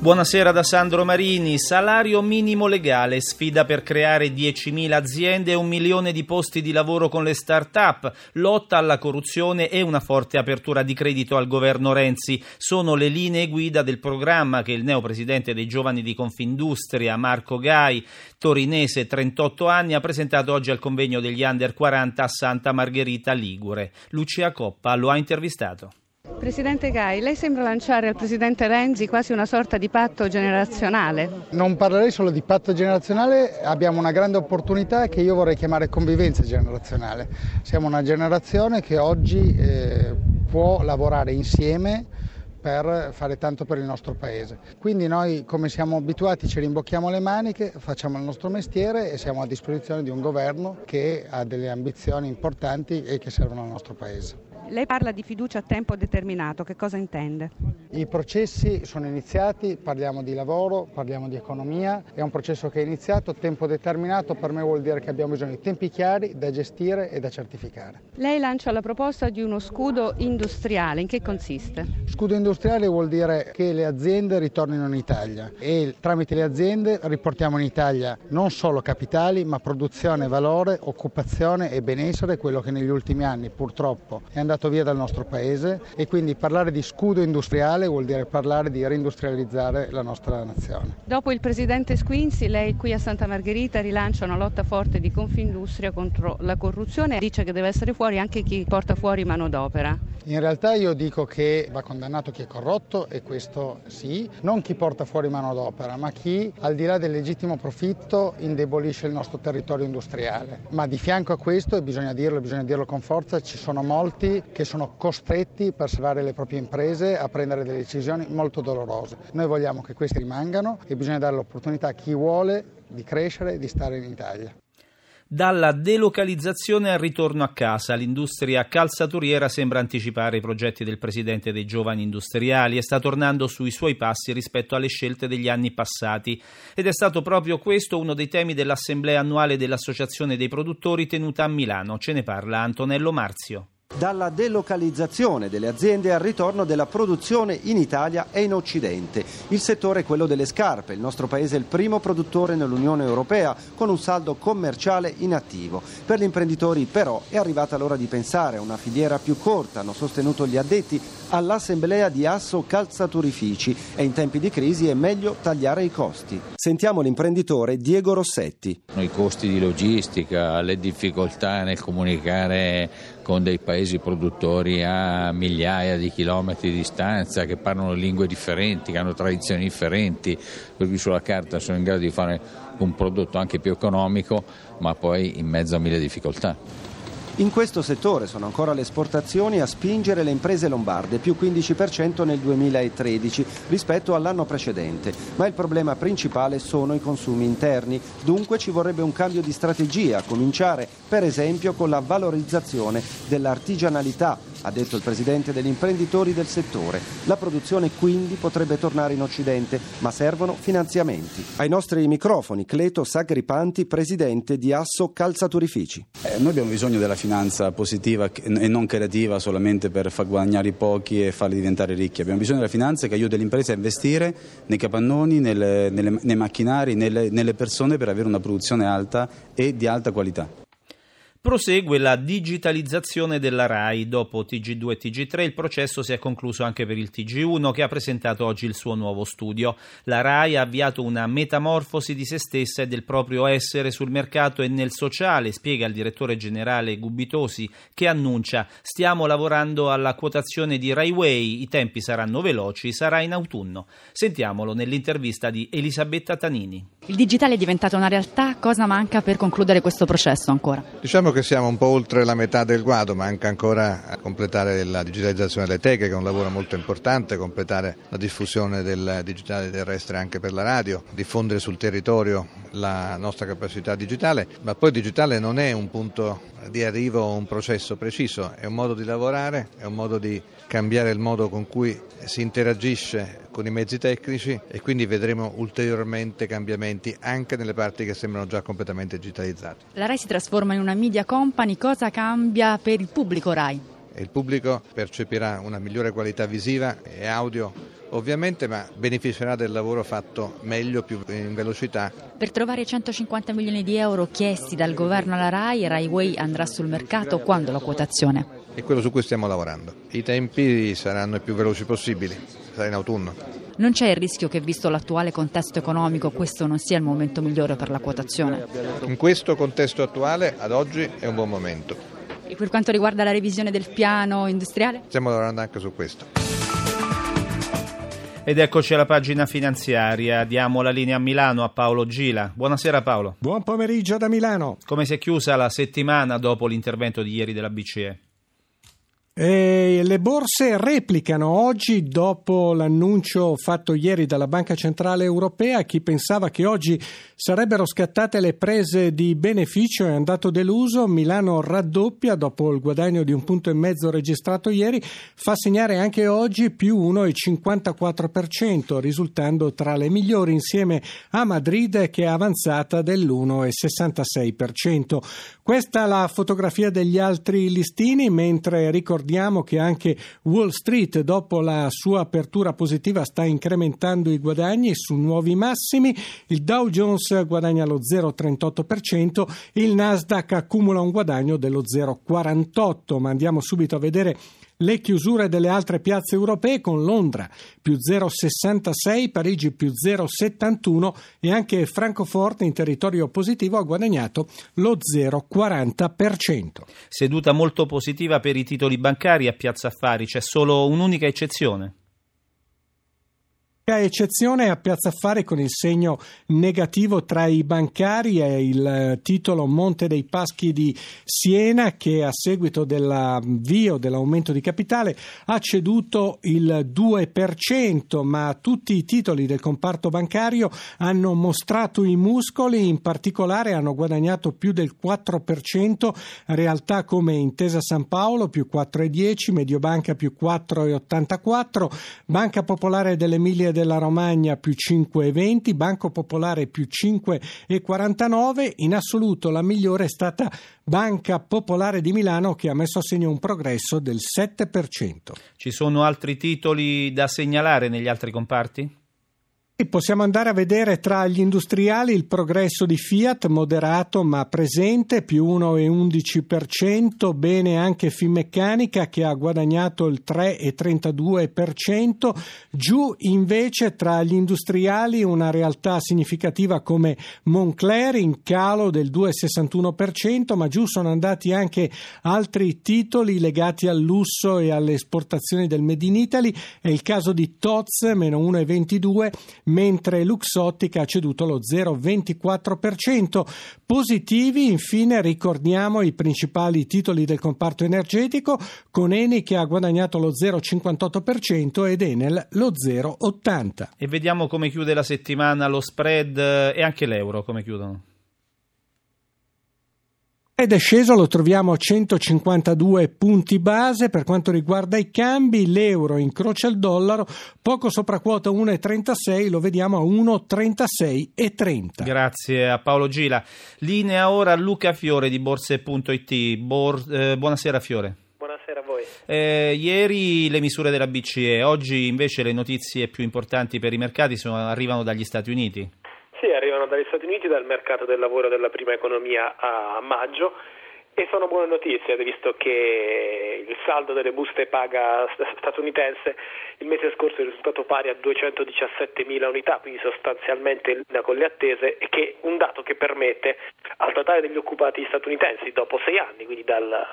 Buonasera da Sandro Marini. Salario minimo legale, sfida per creare 10.000 aziende e un milione di posti di lavoro con le start-up, lotta alla corruzione e una forte apertura di credito al governo Renzi. Sono le linee guida del programma che il neopresidente dei giovani di Confindustria, Marco Gai, torinese 38 anni, ha presentato oggi al convegno degli Under 40 a Santa Margherita Ligure. Lucia Coppa lo ha intervistato. Presidente Gai, lei sembra lanciare al Presidente Renzi quasi una sorta di patto generazionale. Non parlerei solo di patto generazionale, abbiamo una grande opportunità che io vorrei chiamare convivenza generazionale. Siamo una generazione che oggi eh, può lavorare insieme per fare tanto per il nostro paese. Quindi noi come siamo abituati ci rimbocchiamo le maniche, facciamo il nostro mestiere e siamo a disposizione di un governo che ha delle ambizioni importanti e che servono al nostro paese. Lei parla di fiducia a tempo determinato, che cosa intende? I processi sono iniziati, parliamo di lavoro, parliamo di economia, è un processo che è iniziato, tempo determinato per me vuol dire che abbiamo bisogno di tempi chiari da gestire e da certificare. Lei lancia la proposta di uno scudo industriale, in che consiste? Scudo industriale vuol dire che le aziende ritornino in Italia e tramite le aziende riportiamo in Italia non solo capitali ma produzione, valore, occupazione e benessere, quello che negli ultimi anni purtroppo è andato andato via dal nostro paese e quindi parlare di scudo industriale vuol dire parlare di reindustrializzare la nostra nazione. Dopo il presidente Squinzi, lei qui a Santa Margherita rilancia una lotta forte di Confindustria contro la corruzione e dice che deve essere fuori anche chi porta fuori manodopera. In realtà io dico che va condannato chi è corrotto e questo sì, non chi porta fuori manodopera, ma chi al di là del legittimo profitto indebolisce il nostro territorio industriale. Ma di fianco a questo, e bisogna dirlo, bisogna dirlo con forza, ci sono molti che sono costretti per salvare le proprie imprese a prendere delle decisioni molto dolorose. Noi vogliamo che questi rimangano e bisogna dare l'opportunità a chi vuole di crescere e di stare in Italia. Dalla delocalizzazione al ritorno a casa, l'industria calzaturiera sembra anticipare i progetti del presidente dei giovani industriali e sta tornando sui suoi passi rispetto alle scelte degli anni passati. Ed è stato proprio questo uno dei temi dell'assemblea annuale dell'Associazione dei produttori tenuta a Milano. Ce ne parla Antonello Marzio dalla delocalizzazione delle aziende al ritorno della produzione in Italia e in Occidente. Il settore è quello delle scarpe. Il nostro paese è il primo produttore nell'Unione Europea con un saldo commerciale in attivo. Per gli imprenditori però è arrivata l'ora di pensare a una filiera più corta, hanno sostenuto gli addetti all'assemblea di Asso Calzaturifici e in tempi di crisi è meglio tagliare i costi. Sentiamo l'imprenditore Diego Rossetti. I costi di logistica, le difficoltà nel comunicare con dei paesi produttori a migliaia di chilometri di distanza, che parlano lingue differenti, che hanno tradizioni differenti, per cui sulla carta sono in grado di fare un prodotto anche più economico, ma poi in mezzo a mille difficoltà. In questo settore sono ancora le esportazioni a spingere le imprese lombarde, più 15% nel 2013 rispetto all'anno precedente, ma il problema principale sono i consumi interni, dunque ci vorrebbe un cambio di strategia, a cominciare per esempio con la valorizzazione dell'artigianalità, ha detto il presidente degli imprenditori del settore. La produzione quindi potrebbe tornare in Occidente, ma servono finanziamenti. Ai nostri microfoni Cleto Sagripanti, presidente di Asso Calzaturifici. Eh, noi abbiamo bisogno della finanza positiva e non creativa solamente per far guadagnare i pochi e farli diventare ricchi. Abbiamo bisogno della finanza che aiuti le imprese a investire nei capannoni, nelle, nelle, nei macchinari, nelle, nelle persone per avere una produzione alta e di alta qualità. Prosegue la digitalizzazione della RAI. Dopo TG2 e TG3 il processo si è concluso anche per il TG1 che ha presentato oggi il suo nuovo studio. La RAI ha avviato una metamorfosi di se stessa e del proprio essere sul mercato e nel sociale, spiega il direttore generale Gubitosi che annuncia stiamo lavorando alla quotazione di Rai Way, i tempi saranno veloci, sarà in autunno. Sentiamolo nell'intervista di Elisabetta Tanini. Il digitale è diventato una realtà, cosa manca per concludere questo processo ancora? Diciamo che siamo un po' oltre la metà del guado, manca ancora a completare la digitalizzazione delle teche che è un lavoro molto importante, completare la diffusione del digitale terrestre anche per la radio, diffondere sul territorio la nostra capacità digitale, ma poi digitale non è un punto di arrivo o un processo preciso, è un modo di lavorare, è un modo di cambiare il modo con cui si interagisce con i mezzi tecnici e quindi vedremo ulteriormente cambiamenti anche nelle parti che sembrano già completamente digitalizzate. La RAI si trasforma in una media company, cosa cambia per il pubblico RAI? Il pubblico percepirà una migliore qualità visiva e audio ovviamente, ma beneficerà del lavoro fatto meglio, più in velocità. Per trovare i 150 milioni di euro chiesti dal governo alla RAI, Rai Way andrà sul mercato quando la quotazione? È quello su cui stiamo lavorando. I tempi saranno i più veloci possibili, sarà in autunno. Non c'è il rischio che, visto l'attuale contesto economico, questo non sia il momento migliore per la quotazione? In questo contesto attuale, ad oggi, è un buon momento. E per quanto riguarda la revisione del piano industriale? Stiamo lavorando anche su questo. Ed eccoci alla pagina finanziaria. Diamo la linea a Milano a Paolo Gila. Buonasera Paolo. Buon pomeriggio da Milano. Come si è chiusa la settimana dopo l'intervento di ieri della BCE? E le borse replicano oggi dopo l'annuncio fatto ieri dalla Banca Centrale Europea. Chi pensava che oggi sarebbero scattate le prese di beneficio è andato deluso. Milano raddoppia dopo il guadagno di un punto e mezzo registrato ieri, fa segnare anche oggi più 1,54%, risultando tra le migliori insieme a Madrid che è avanzata dell'1,66%. Questa è la fotografia degli altri listini, mentre ricordiamo ricordiamo che anche Wall Street, dopo la sua apertura positiva, sta incrementando i guadagni su nuovi massimi. Il Dow Jones guadagna lo 0,38%, il Nasdaq accumula un guadagno dello 0,48%. Ma andiamo subito a vedere le chiusure delle altre piazze europee con Londra più 0,66, Parigi più 0,71 e anche Francoforte in territorio positivo ha guadagnato lo 0,40%. Seduta molto positiva per i titoli bancari a Piazza Affari, c'è solo un'unica eccezione eccezione a Piazza Affari con il segno negativo tra i bancari è il titolo Monte dei Paschi di Siena che a seguito dell'avvio dell'aumento di capitale ha ceduto il 2%, ma tutti i titoli del comparto bancario hanno mostrato i muscoli, in particolare hanno guadagnato più del 4%, realtà come Intesa San Paolo più 4,10, Mediobanca più 4,84, Banca Popolare dell'Emilia della Romagna più 5,20, Banco Popolare più 5,49. In assoluto la migliore è stata Banca Popolare di Milano che ha messo a segno un progresso del 7%. Ci sono altri titoli da segnalare negli altri comparti? Possiamo andare a vedere tra gli industriali il progresso di Fiat moderato ma presente, più 1,11%, bene anche Finmeccanica che ha guadagnato il 3,32%, giù invece tra gli industriali una realtà significativa come Moncler in calo del 2,61%, ma giù sono andati anche altri titoli legati al lusso e alle esportazioni del Made in Italy, è il caso di Toz, meno 1,22%, mentre Luxottica ha ceduto lo 0,24%. Positivi, infine, ricordiamo i principali titoli del comparto energetico, con Eni che ha guadagnato lo 0,58% ed Enel lo 0,80%. E vediamo come chiude la settimana lo spread e anche l'euro, come chiudono. Ed è sceso, lo troviamo a 152 punti base. Per quanto riguarda i cambi, l'euro incrocia il dollaro, poco sopra quota 1,36, lo vediamo a 1,36,30. Grazie a Paolo Gila. Linea ora a Luca Fiore di borse.it. Bor- eh, buonasera Fiore. Buonasera a voi. Eh, ieri le misure della BCE, oggi invece le notizie più importanti per i mercati sono, arrivano dagli Stati Uniti. Sì, arrivano dagli Stati Uniti, dal mercato del lavoro della prima economia a maggio. E sono buone notizie, visto che il saldo delle buste paga statunitense il mese scorso è risultato pari a 217 mila unità, quindi sostanzialmente in linea con le attese, e che un dato che permette al totale degli occupati statunitensi dopo sei anni, quindi dal,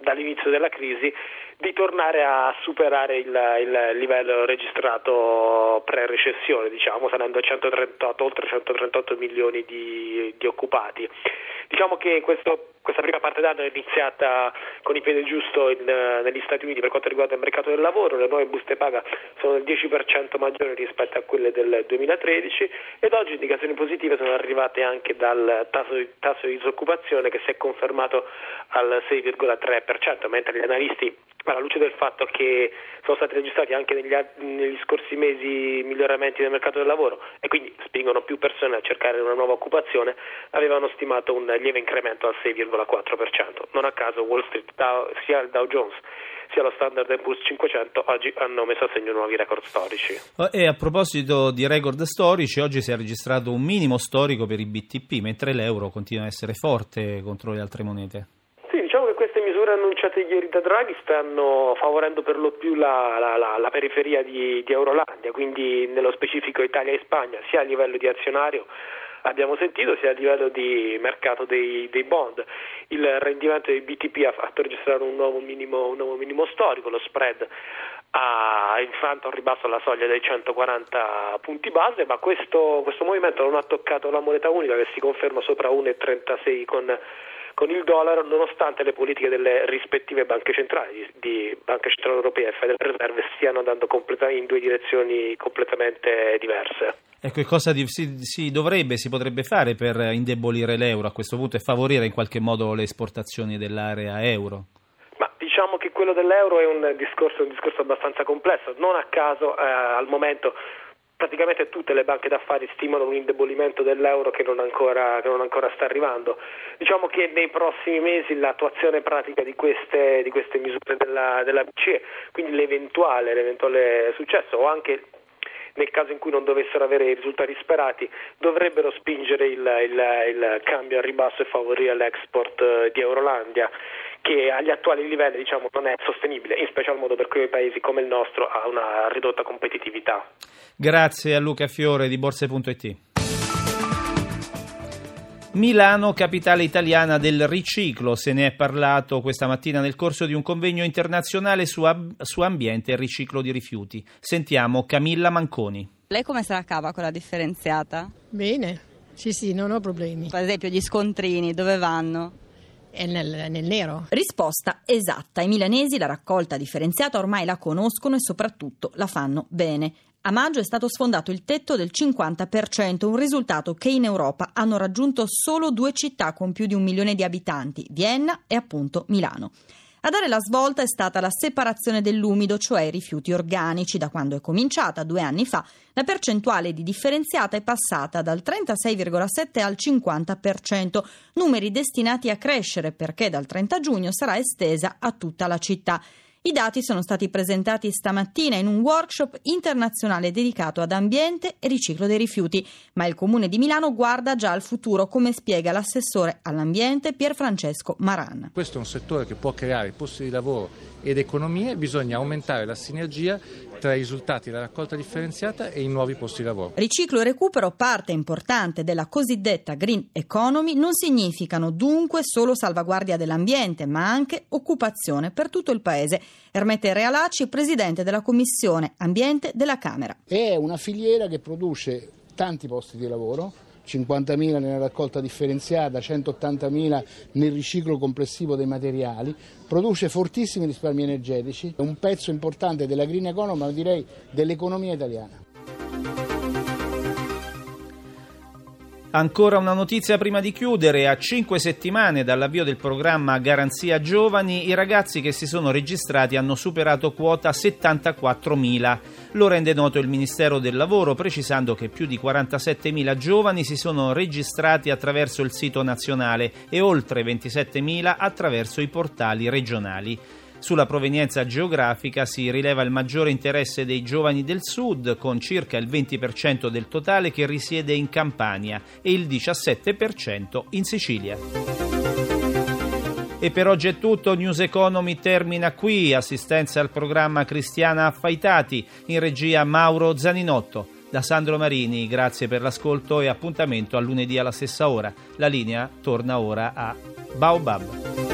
dall'inizio della crisi, di tornare a superare il, il livello registrato pre-recessione, diciamo, salendo a 138, oltre 138 milioni di, di occupati. Diciamo che questo, questa prima parte d'anno è iniziata con il piede giusto in, negli Stati Uniti per quanto riguarda il mercato del lavoro, le nuove buste paga sono del 10% maggiori rispetto a quelle del 2013 ed oggi indicazioni positive sono arrivate anche dal tasso di, tasso di disoccupazione che si è confermato al 6,3%, mentre gli analisti alla luce del fatto che sono stati registrati anche negli, negli, scorsi mesi miglioramenti del mercato del lavoro e quindi spingono più persone a cercare una nuova occupazione, avevano stimato un lieve incremento al 6,4%. Non a caso Wall Street, sia il Dow Jones sia lo Standard Poor's 500 oggi hanno messo a segno nuovi record storici. E a proposito di record storici, oggi si è registrato un minimo storico per i BTP, mentre l'euro continua a essere forte contro le altre monete. Sì, diciamo che queste misure annunciate ieri da Draghi stanno favorendo per lo più la, la, la, la periferia di, di Eurolandia, quindi nello specifico Italia e Spagna, sia a livello di azionario abbiamo sentito sia a livello di mercato dei, dei bond. Il rendimento dei BTP ha fatto registrare un nuovo minimo, un nuovo minimo storico, lo spread ha infranto al ribasso la soglia dei 140 punti base, ma questo, questo movimento non ha toccato la moneta unica che si conferma sopra 1,36 con con il dollaro nonostante le politiche delle rispettive banche centrali, di Banca Centrale Europea e Federal Reserve stiano andando in due direzioni completamente diverse. Ecco, cosa si, si, dovrebbe, si potrebbe fare per indebolire l'euro a questo punto e favorire in qualche modo le esportazioni dell'area euro? Ma diciamo che quello dell'euro è un discorso, un discorso abbastanza complesso, non a caso eh, al momento praticamente tutte le banche d'affari stimano un indebolimento dell'euro che non ancora, che non ancora sta arrivando. Diciamo che nei prossimi mesi l'attuazione pratica di queste, di queste misure della, della BCE, quindi l'eventuale, l'eventuale successo o anche nel caso in cui non dovessero avere i risultati sperati, dovrebbero spingere il, il, il cambio a ribasso e favorire l'export eh, di Eurolandia che agli attuali livelli diciamo, non è sostenibile, in special modo per quei paesi come il nostro ha una ridotta competitività. Grazie a Luca Fiore di Borse.it. Milano, capitale italiana del riciclo, se ne è parlato questa mattina nel corso di un convegno internazionale su, ab- su ambiente e riciclo di rifiuti. Sentiamo Camilla Manconi. Lei come se la cava con la differenziata? Bene, sì sì, non ho problemi. Per esempio gli scontrini, dove vanno? È nel, nel, nero. Risposta esatta. I milanesi la raccolta differenziata ormai la conoscono e soprattutto la fanno bene. A maggio è stato sfondato il tetto del 50%, un risultato che in Europa hanno raggiunto solo due città con più di un milione di abitanti, Vienna e appunto Milano. A dare la svolta è stata la separazione dell'umido, cioè i rifiuti organici. Da quando è cominciata, due anni fa, la percentuale di differenziata è passata dal 36,7 al 50%, numeri destinati a crescere perché dal 30 giugno sarà estesa a tutta la città. I dati sono stati presentati stamattina in un workshop internazionale dedicato ad ambiente e riciclo dei rifiuti, ma il Comune di Milano guarda già al futuro, come spiega l'assessore all'ambiente Pierfrancesco Maran. Questo è un settore che può creare posti di lavoro ed economie, bisogna aumentare la sinergia tra i risultati della raccolta differenziata e i nuovi posti di lavoro. Riciclo e recupero, parte importante della cosiddetta green economy, non significano dunque solo salvaguardia dell'ambiente, ma anche occupazione per tutto il paese. Ermete Realacci, presidente della Commissione Ambiente della Camera. È una filiera che produce tanti posti di lavoro 50.000 nella raccolta differenziata, 180.000 nel riciclo complessivo dei materiali, produce fortissimi risparmi energetici, è un pezzo importante della green economy, ma direi dell'economia italiana. Ancora una notizia prima di chiudere. A cinque settimane dall'avvio del programma Garanzia Giovani, i ragazzi che si sono registrati hanno superato quota 74.000. Lo rende noto il Ministero del Lavoro, precisando che più di 47.000 giovani si sono registrati attraverso il sito nazionale e oltre 27.000 attraverso i portali regionali. Sulla provenienza geografica si rileva il maggiore interesse dei giovani del sud, con circa il 20% del totale che risiede in Campania e il 17% in Sicilia. E per oggi è tutto, News Economy termina qui, assistenza al programma Cristiana Affaitati, in regia Mauro Zaninotto. Da Sandro Marini, grazie per l'ascolto e appuntamento a lunedì alla stessa ora. La linea torna ora a Baobab.